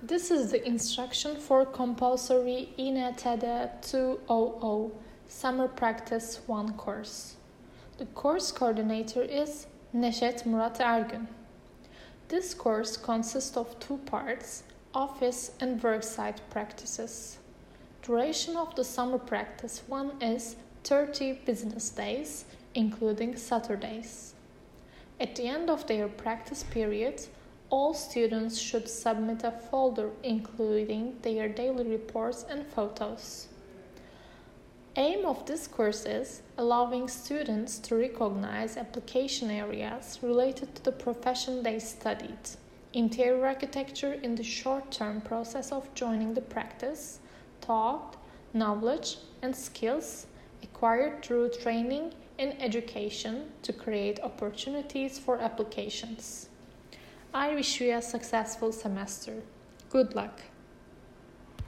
This is the instruction for compulsory INTD 200 Summer Practice 1 course. The course coordinator is Neşet Murat Ergün. This course consists of two parts office and worksite practices. Duration of the summer practice 1 is 30 business days, including Saturdays. At the end of their practice period, all students should submit a folder including their daily reports and photos. Aim of this course is allowing students to recognize application areas related to the profession they studied, interior architecture in the short-term process of joining the practice, thought, knowledge, and skills acquired through training and education to create opportunities for applications. I wish you a successful semester. Good luck.